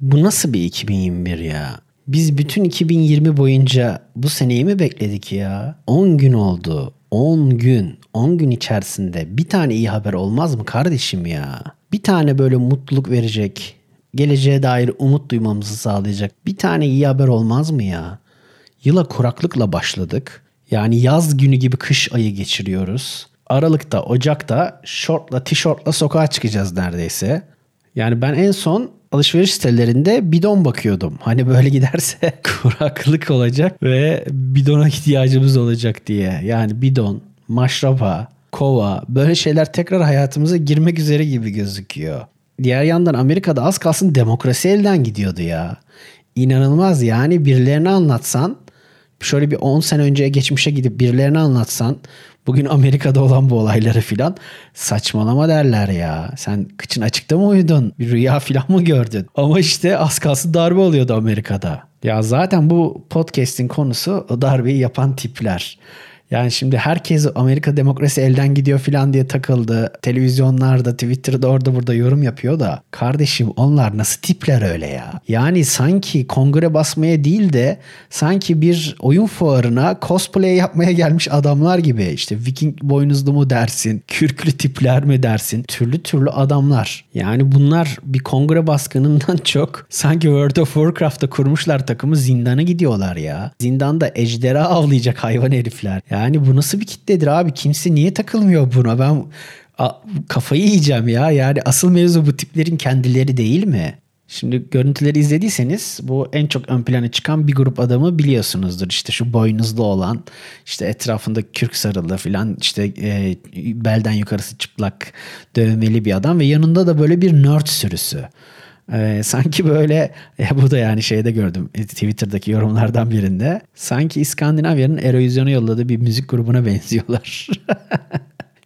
Bu nasıl bir 2021 ya? Biz bütün 2020 boyunca bu seneyi mi bekledik ya? 10 gün oldu. 10 gün. 10 gün içerisinde bir tane iyi haber olmaz mı kardeşim ya? Bir tane böyle mutluluk verecek, geleceğe dair umut duymamızı sağlayacak bir tane iyi haber olmaz mı ya? Yıla kuraklıkla başladık. Yani yaz günü gibi kış ayı geçiriyoruz. Aralıkta, Ocak'ta şortla, tişörtle sokağa çıkacağız neredeyse. Yani ben en son alışveriş sitelerinde bidon bakıyordum. Hani böyle giderse kuraklık olacak ve bidona ihtiyacımız olacak diye. Yani bidon, maşrapa, kova böyle şeyler tekrar hayatımıza girmek üzere gibi gözüküyor. Diğer yandan Amerika'da az kalsın demokrasi elden gidiyordu ya. İnanılmaz yani birilerine anlatsan şöyle bir 10 sene önceye geçmişe gidip birilerine anlatsan bugün Amerika'da olan bu olayları filan saçmalama derler ya. Sen kıçın açıkta mı uyudun? Bir rüya filan mı gördün? Ama işte az kalsın darbe oluyordu Amerika'da. Ya zaten bu podcast'in konusu o darbeyi yapan tipler. Yani şimdi herkes Amerika demokrasi elden gidiyor falan diye takıldı. Televizyonlarda, Twitter'da orada burada yorum yapıyor da kardeşim onlar nasıl tipler öyle ya? Yani sanki kongre basmaya değil de sanki bir oyun fuarına cosplay yapmaya gelmiş adamlar gibi. İşte Viking boynuzlu mu dersin, kürklü tipler mi dersin? Türlü türlü adamlar. Yani bunlar bir kongre baskınından çok sanki World of Warcraft'ta kurmuşlar takımı zindana gidiyorlar ya. Zindanda ejdera avlayacak hayvan herifler. Ya yani bu nasıl bir kitledir abi? Kimse niye takılmıyor buna? Ben a, kafayı yiyeceğim ya. Yani asıl mevzu bu tiplerin kendileri değil mi? Şimdi görüntüleri izlediyseniz bu en çok ön plana çıkan bir grup adamı biliyorsunuzdur. İşte şu boynuzlu olan, işte etrafında kürk sarılı filan, işte e, belden yukarısı çıplak dövmeli bir adam ve yanında da böyle bir nerd sürüsü. Ee, sanki böyle e, bu da yani şeyde gördüm e, Twitter'daki yorumlardan birinde. Sanki İskandinavya'nın Eurovision'a yolladığı bir müzik grubuna benziyorlar.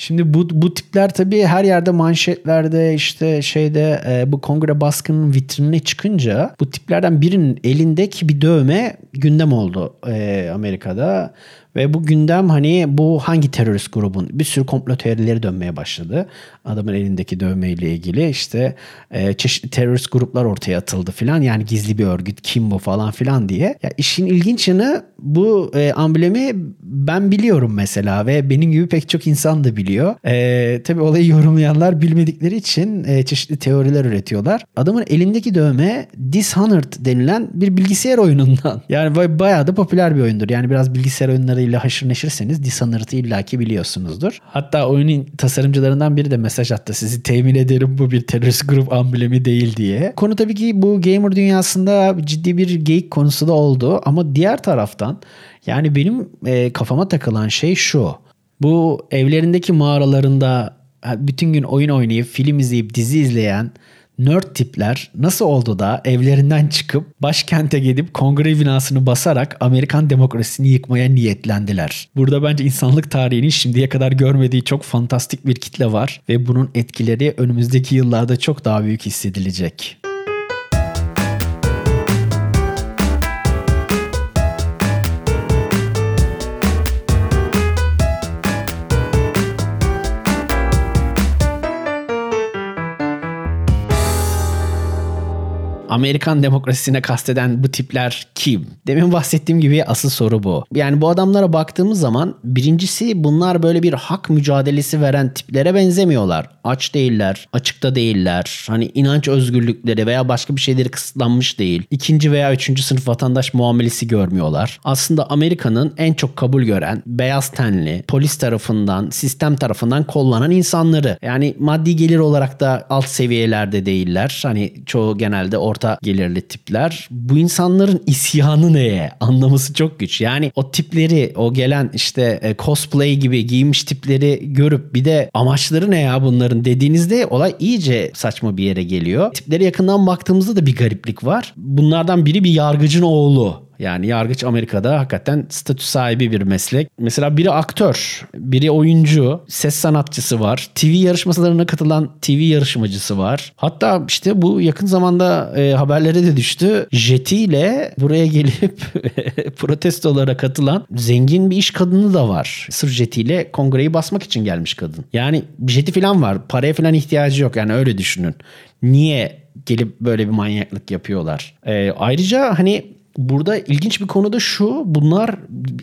Şimdi bu, bu tipler tabii her yerde manşetlerde işte şeyde e, bu kongre baskının vitrinine çıkınca bu tiplerden birinin elindeki bir dövme gündem oldu e, Amerika'da. Ve bu gündem hani bu hangi terörist grubun bir sürü komplo teorileri dönmeye başladı. Adamın elindeki dövmeyle ilgili işte e, çeşitli terörist gruplar ortaya atıldı filan. Yani gizli bir örgüt kim bu falan filan diye. Ya işin ilginç yanı bu e, amblemi ben biliyorum mesela ve benim gibi pek çok insan da biliyor. E, tabii olayı yorumlayanlar bilmedikleri için e, çeşitli teoriler üretiyorlar. Adamın elindeki dövme Dishonored denilen bir bilgisayar oyunundan. Yani bayağı da popüler bir oyundur. Yani biraz bilgisayar oyunlarıyla haşır neşirseniz Dishonored'ı illaki biliyorsunuzdur. Hatta oyunun tasarımcılarından biri de mesaj attı. Sizi temin ederim bu bir terörist grup amblemi değil diye. Konu tabii ki bu gamer dünyasında ciddi bir geyik konusu da oldu. Ama diğer taraftan yani benim e, kafama takılan şey şu. Bu evlerindeki mağaralarında bütün gün oyun oynayıp film izleyip dizi izleyen nerd tipler nasıl oldu da evlerinden çıkıp başkente gidip kongre binasını basarak Amerikan demokrasisini yıkmaya niyetlendiler. Burada bence insanlık tarihinin şimdiye kadar görmediği çok fantastik bir kitle var ve bunun etkileri önümüzdeki yıllarda çok daha büyük hissedilecek. Amerikan demokrasisine kasteden bu tipler kim? Demin bahsettiğim gibi asıl soru bu. Yani bu adamlara baktığımız zaman birincisi bunlar böyle bir hak mücadelesi veren tiplere benzemiyorlar. Aç değiller, açıkta değiller. Hani inanç özgürlükleri veya başka bir şeyleri kısıtlanmış değil. İkinci veya üçüncü sınıf vatandaş muamelesi görmüyorlar. Aslında Amerika'nın en çok kabul gören beyaz tenli, polis tarafından, sistem tarafından kollanan insanları. Yani maddi gelir olarak da alt seviyelerde değiller. Hani çoğu genelde orta orta gelirli tipler. Bu insanların isyanı neye? Anlaması çok güç. Yani o tipleri, o gelen işte e, cosplay gibi giymiş tipleri görüp bir de amaçları ne ya bunların dediğinizde olay iyice saçma bir yere geliyor. Tiplere yakından baktığımızda da bir gariplik var. Bunlardan biri bir yargıcın oğlu. Yani yargıç Amerika'da hakikaten statü sahibi bir meslek. Mesela biri aktör, biri oyuncu, ses sanatçısı var. TV yarışmalarına katılan TV yarışmacısı var. Hatta işte bu yakın zamanda e, haberlere de düştü. Jeti ile buraya gelip protestolara katılan zengin bir iş kadını da var. Sırf Jeti ile kongreyi basmak için gelmiş kadın. Yani jeti falan var. Paraya falan ihtiyacı yok. Yani öyle düşünün. Niye gelip böyle bir manyaklık yapıyorlar. E, ayrıca hani burada ilginç bir konu da şu. Bunlar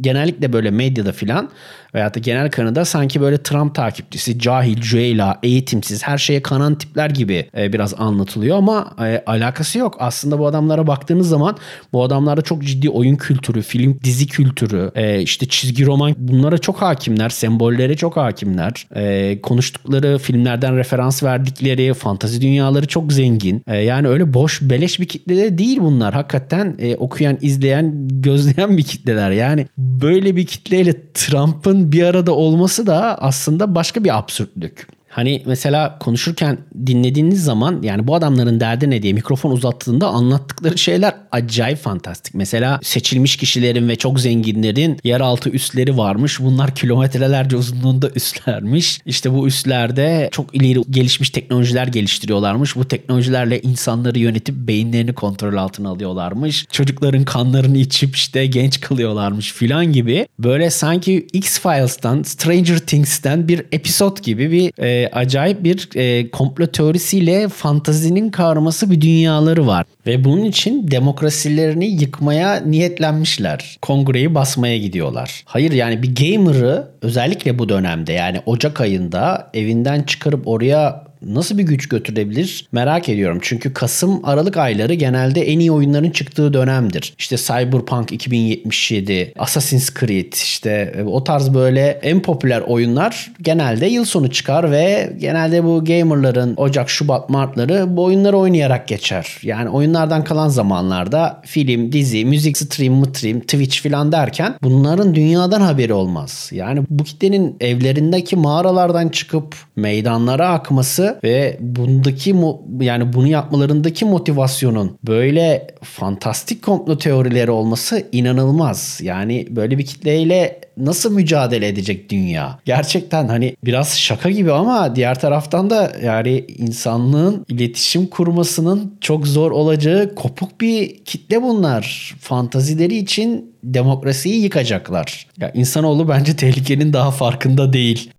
genellikle böyle medyada filan veyahut da genel kanıda sanki böyle Trump takipçisi, cahil, cüeyla, eğitimsiz, her şeye kanan tipler gibi e, biraz anlatılıyor ama e, alakası yok. Aslında bu adamlara baktığınız zaman bu adamlarda çok ciddi oyun kültürü, film, dizi kültürü, e, işte çizgi roman bunlara çok hakimler, sembollere çok hakimler. E, konuştukları filmlerden referans verdikleri fantazi dünyaları çok zengin. E, yani öyle boş, beleş bir kitle de değil bunlar. Hakikaten e, okuyan, izleyen, gözleyen bir kitleler. Yani böyle bir kitleyle Trump'ın bir arada olması da aslında başka bir absürtlük. Hani mesela konuşurken dinlediğiniz zaman yani bu adamların derdi ne diye mikrofon uzattığında anlattıkları şeyler acayip fantastik. Mesela seçilmiş kişilerin ve çok zenginlerin yeraltı üsleri varmış. Bunlar kilometrelerce uzunluğunda üslermiş. İşte bu üslerde çok ileri gelişmiş teknolojiler geliştiriyorlarmış. Bu teknolojilerle insanları yönetip beyinlerini kontrol altına alıyorlarmış. Çocukların kanlarını içip işte genç kılıyorlarmış filan gibi. Böyle sanki X-Files'tan, Stranger Things'ten bir episod gibi bir e, acayip bir e, komplo teorisiyle fantazinin karması bir dünyaları var. Ve bunun için demokrasilerini yıkmaya niyetlenmişler. Kongreyi basmaya gidiyorlar. Hayır yani bir gamer'ı özellikle bu dönemde yani Ocak ayında evinden çıkarıp oraya nasıl bir güç götürebilir merak ediyorum. Çünkü Kasım Aralık ayları genelde en iyi oyunların çıktığı dönemdir. İşte Cyberpunk 2077, Assassin's Creed işte e, o tarz böyle en popüler oyunlar genelde yıl sonu çıkar ve genelde bu gamerların Ocak, Şubat, Martları bu oyunları oynayarak geçer. Yani oyunlardan kalan zamanlarda film, dizi, müzik, stream, stream, Twitch filan derken bunların dünyadan haberi olmaz. Yani bu kitlenin evlerindeki mağaralardan çıkıp meydanlara akması ve bundaki yani bunu yapmalarındaki motivasyonun böyle fantastik komplo teorileri olması inanılmaz. Yani böyle bir kitleyle nasıl mücadele edecek dünya? Gerçekten hani biraz şaka gibi ama diğer taraftan da yani insanlığın iletişim kurmasının çok zor olacağı kopuk bir kitle bunlar. Fantazileri için demokrasiyi yıkacaklar. Ya insanoğlu bence tehlikenin daha farkında değil.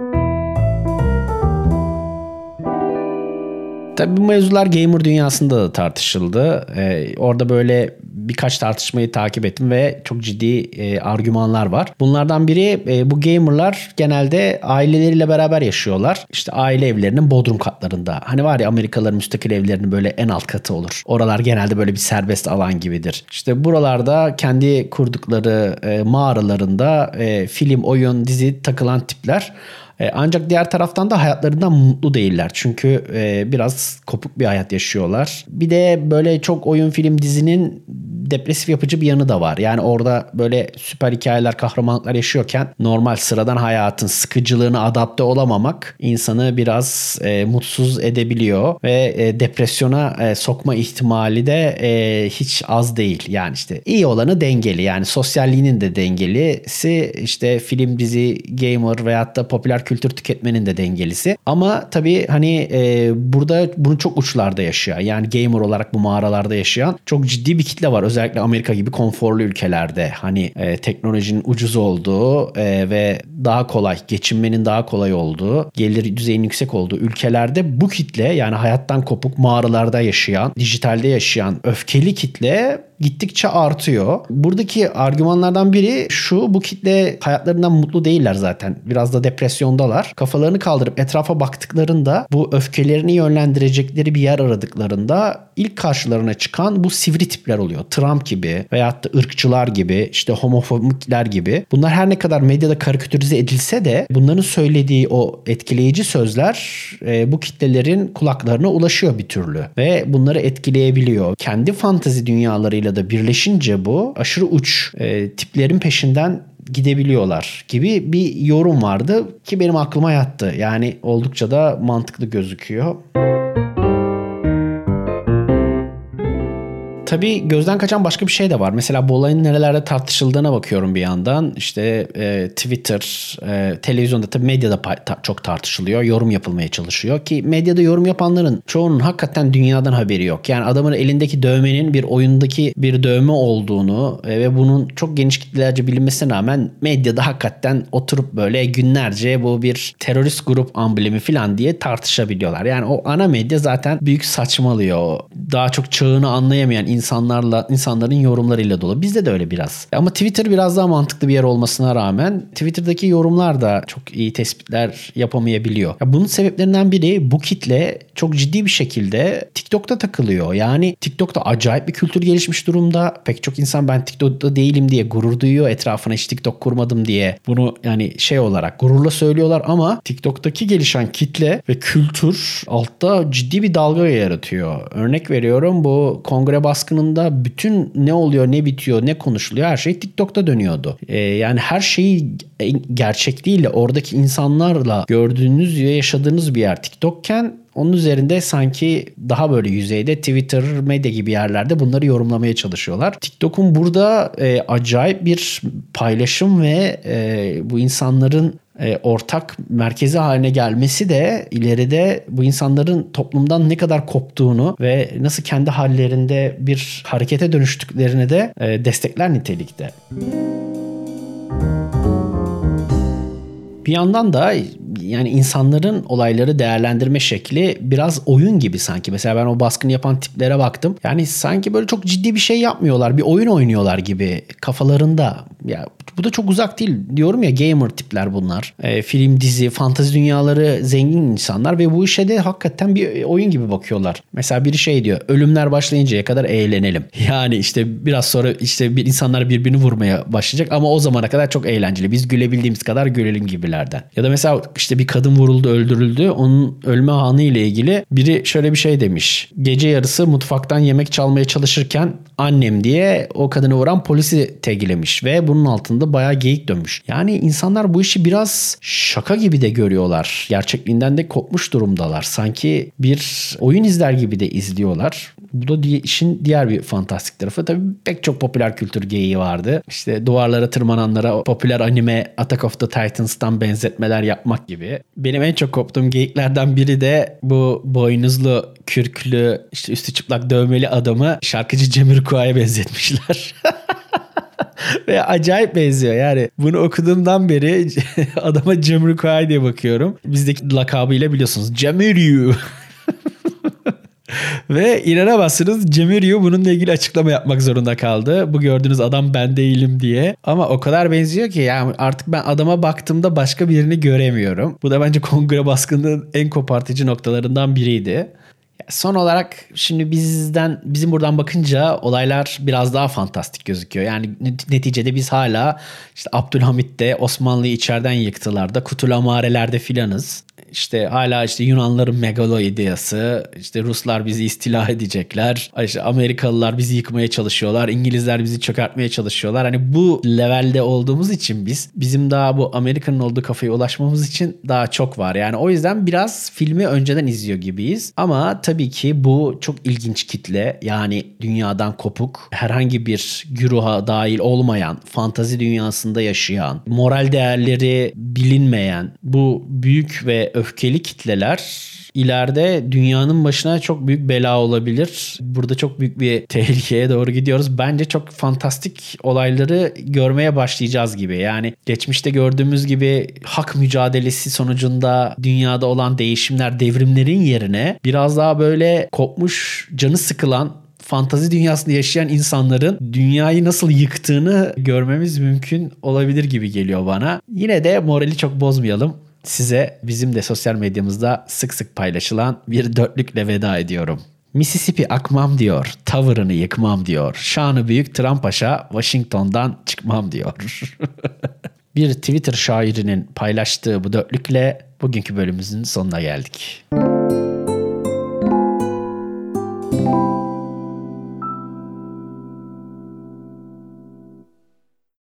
Tabii bu mevzular gamer dünyasında da tartışıldı. Ee, orada böyle birkaç tartışmayı takip ettim ve çok ciddi e, argümanlar var. Bunlardan biri e, bu gamerlar genelde aileleriyle beraber yaşıyorlar. İşte aile evlerinin bodrum katlarında. Hani var ya Amerikalıların müstakil evlerinin böyle en alt katı olur. Oralar genelde böyle bir serbest alan gibidir. İşte buralarda kendi kurdukları e, mağaralarında e, film, oyun, dizi takılan tipler e, ancak diğer taraftan da hayatlarından mutlu değiller. Çünkü e, biraz kopuk bir hayat yaşıyorlar. Bir de böyle çok oyun film dizinin depresif yapıcı bir yanı da var. Yani orada böyle süper hikayeler, kahramanlıklar yaşıyorken normal sıradan hayatın sıkıcılığını adapte olamamak insanı biraz e, mutsuz edebiliyor ve e, depresyona e, sokma ihtimali de e, hiç az değil. Yani işte iyi olanı dengeli. Yani sosyalliğinin de dengelisi işte film, dizi, gamer veyahut da popüler kültür tüketmenin de dengelisi. Ama tabii hani e, burada bunu çok uçlarda yaşıyor. Yani gamer olarak bu mağaralarda yaşayan çok ciddi bir kitle var. Özellikle Amerika gibi konforlu ülkelerde hani e, teknolojinin ucuz olduğu e, ve daha kolay geçinmenin daha kolay olduğu, gelir düzeyinin yüksek olduğu ülkelerde bu kitle yani hayattan kopuk mağaralarda yaşayan, dijitalde yaşayan öfkeli kitle gittikçe artıyor. Buradaki argümanlardan biri şu bu kitle hayatlarından mutlu değiller zaten. Biraz da depresyondalar. Kafalarını kaldırıp etrafa baktıklarında bu öfkelerini yönlendirecekleri bir yer aradıklarında ilk karşılarına çıkan bu sivri tipler oluyor. Trump gibi veyahut da ırkçılar gibi işte homofobikler gibi. Bunlar her ne kadar medyada karikatürize edilse de bunların söylediği o etkileyici sözler e, bu kitlelerin kulaklarına ulaşıyor bir türlü ve bunları etkileyebiliyor. Kendi fantazi dünyalarıyla ya da birleşince bu aşırı uç e, tiplerin peşinden gidebiliyorlar gibi bir yorum vardı ki benim aklıma yattı. Yani oldukça da mantıklı gözüküyor. Tabii gözden kaçan başka bir şey de var. Mesela bu olayın nerelerde tartışıldığına bakıyorum bir yandan. İşte e, Twitter, e, televizyonda tabii medyada ta- çok tartışılıyor. Yorum yapılmaya çalışıyor ki medyada yorum yapanların çoğunun hakikaten dünyadan haberi yok. Yani adamın elindeki dövmenin bir oyundaki bir dövme olduğunu e, ve bunun çok geniş kitlelerce bilinmesine rağmen medyada hakikaten oturup böyle günlerce bu bir terörist grup amblemi falan diye tartışabiliyorlar. Yani o ana medya zaten büyük saçmalıyor. Daha çok çağını anlayamayan insanlarla insanların yorumlarıyla dolu. Bizde de öyle biraz. Ama Twitter biraz daha mantıklı bir yer olmasına rağmen Twitter'daki yorumlar da çok iyi tespitler yapamayabiliyor. Ya bunun sebeplerinden biri bu kitle çok ciddi bir şekilde TikTok'ta takılıyor. Yani TikTok'ta acayip bir kültür gelişmiş durumda. Pek çok insan ben TikTok'ta değilim diye gurur duyuyor. Etrafına hiç TikTok kurmadım diye. Bunu yani şey olarak gururla söylüyorlar ama TikTok'taki gelişen kitle ve kültür altta ciddi bir dalga yaratıyor. Örnek veriyorum bu kongre baskınında bütün ne oluyor ne bitiyor ne konuşuluyor her şey TikTok'ta dönüyordu. Ee, yani her şeyi gerçek değil de oradaki insanlarla gördüğünüz ve yaşadığınız bir yer TikTok'ken onun üzerinde sanki daha böyle yüzeyde Twitter, medya gibi yerlerde bunları yorumlamaya çalışıyorlar. TikTok'un burada e, acayip bir paylaşım ve e, bu insanların e, ortak merkezi haline gelmesi de ileride bu insanların toplumdan ne kadar koptuğunu ve nasıl kendi hallerinde bir harekete dönüştüklerini de e, destekler nitelikte. Bir yandan da yani insanların olayları değerlendirme şekli biraz oyun gibi sanki. Mesela ben o baskını yapan tiplere baktım. Yani sanki böyle çok ciddi bir şey yapmıyorlar. Bir oyun oynuyorlar gibi kafalarında. Ya bu da çok uzak değil. Diyorum ya gamer tipler bunlar. E, film, dizi, fantazi dünyaları zengin insanlar ve bu işe de hakikaten bir oyun gibi bakıyorlar. Mesela biri şey diyor. Ölümler başlayıncaya kadar eğlenelim. Yani işte biraz sonra işte bir insanlar birbirini vurmaya başlayacak ama o zamana kadar çok eğlenceli. Biz gülebildiğimiz kadar gülelim gibilerden. Ya da mesela işte bir kadın vuruldu, öldürüldü. Onun ölme anı ile ilgili biri şöyle bir şey demiş. Gece yarısı mutfaktan yemek çalmaya çalışırken annem diye o kadını vuran polisi tegilemiş ve bunun altında bayağı geyik dönmüş. Yani insanlar bu işi biraz şaka gibi de görüyorlar. Gerçekliğinden de kopmuş durumdalar. Sanki bir oyun izler gibi de izliyorlar. Bu da işin diğer bir fantastik tarafı. Tabii pek çok popüler kültür geyiği vardı. İşte duvarlara tırmananlara popüler anime Attack of the Titans'tan benzetmeler yapmak gibi. Benim en çok koptuğum geyiklerden biri de bu boynuzlu, kürklü, işte üstü çıplak dövmeli adamı şarkıcı Jamiroquai'ye benzetmişler. Ve acayip benziyor yani. Bunu okuduğumdan beri adama Jamiroquai diye bakıyorum. Bizdeki lakabıyla biliyorsunuz. Jamiroquai. Ve inanamazsınız Cemirio bununla ilgili açıklama yapmak zorunda kaldı. Bu gördüğünüz adam ben değilim diye. Ama o kadar benziyor ki yani artık ben adama baktığımda başka birini göremiyorum. Bu da bence kongre baskının en kopartıcı noktalarından biriydi. Son olarak şimdi bizden bizim buradan bakınca olaylar biraz daha fantastik gözüküyor. Yani neticede biz hala işte Abdülhamit'te Osmanlı'yı içeriden yıktılar da Kutulamarelerde filanız işte hala işte Yunanların megalo ideyası, işte Ruslar bizi istila edecekler, işte Amerikalılar bizi yıkmaya çalışıyorlar, İngilizler bizi çökertmeye çalışıyorlar. Hani bu levelde olduğumuz için biz bizim daha bu Amerika'nın olduğu kafaya ulaşmamız için daha çok var. Yani o yüzden biraz filmi önceden izliyor gibiyiz. Ama tabii ki bu çok ilginç kitle. Yani dünyadan kopuk, herhangi bir güruha dahil olmayan, fantazi dünyasında yaşayan, moral değerleri bilinmeyen bu büyük öfkeli kitleler ileride dünyanın başına çok büyük bela olabilir. Burada çok büyük bir tehlikeye doğru gidiyoruz. Bence çok fantastik olayları görmeye başlayacağız gibi. Yani geçmişte gördüğümüz gibi hak mücadelesi sonucunda dünyada olan değişimler, devrimlerin yerine biraz daha böyle kopmuş, canı sıkılan fantazi dünyasında yaşayan insanların dünyayı nasıl yıktığını görmemiz mümkün olabilir gibi geliyor bana. Yine de morali çok bozmayalım size bizim de sosyal medyamızda sık sık paylaşılan bir dörtlükle veda ediyorum. Mississippi akmam diyor, tavırını yıkmam diyor. Şanı büyük Trump Paşa Washington'dan çıkmam diyor. bir Twitter şairinin paylaştığı bu dörtlükle bugünkü bölümümüzün sonuna geldik. Müzik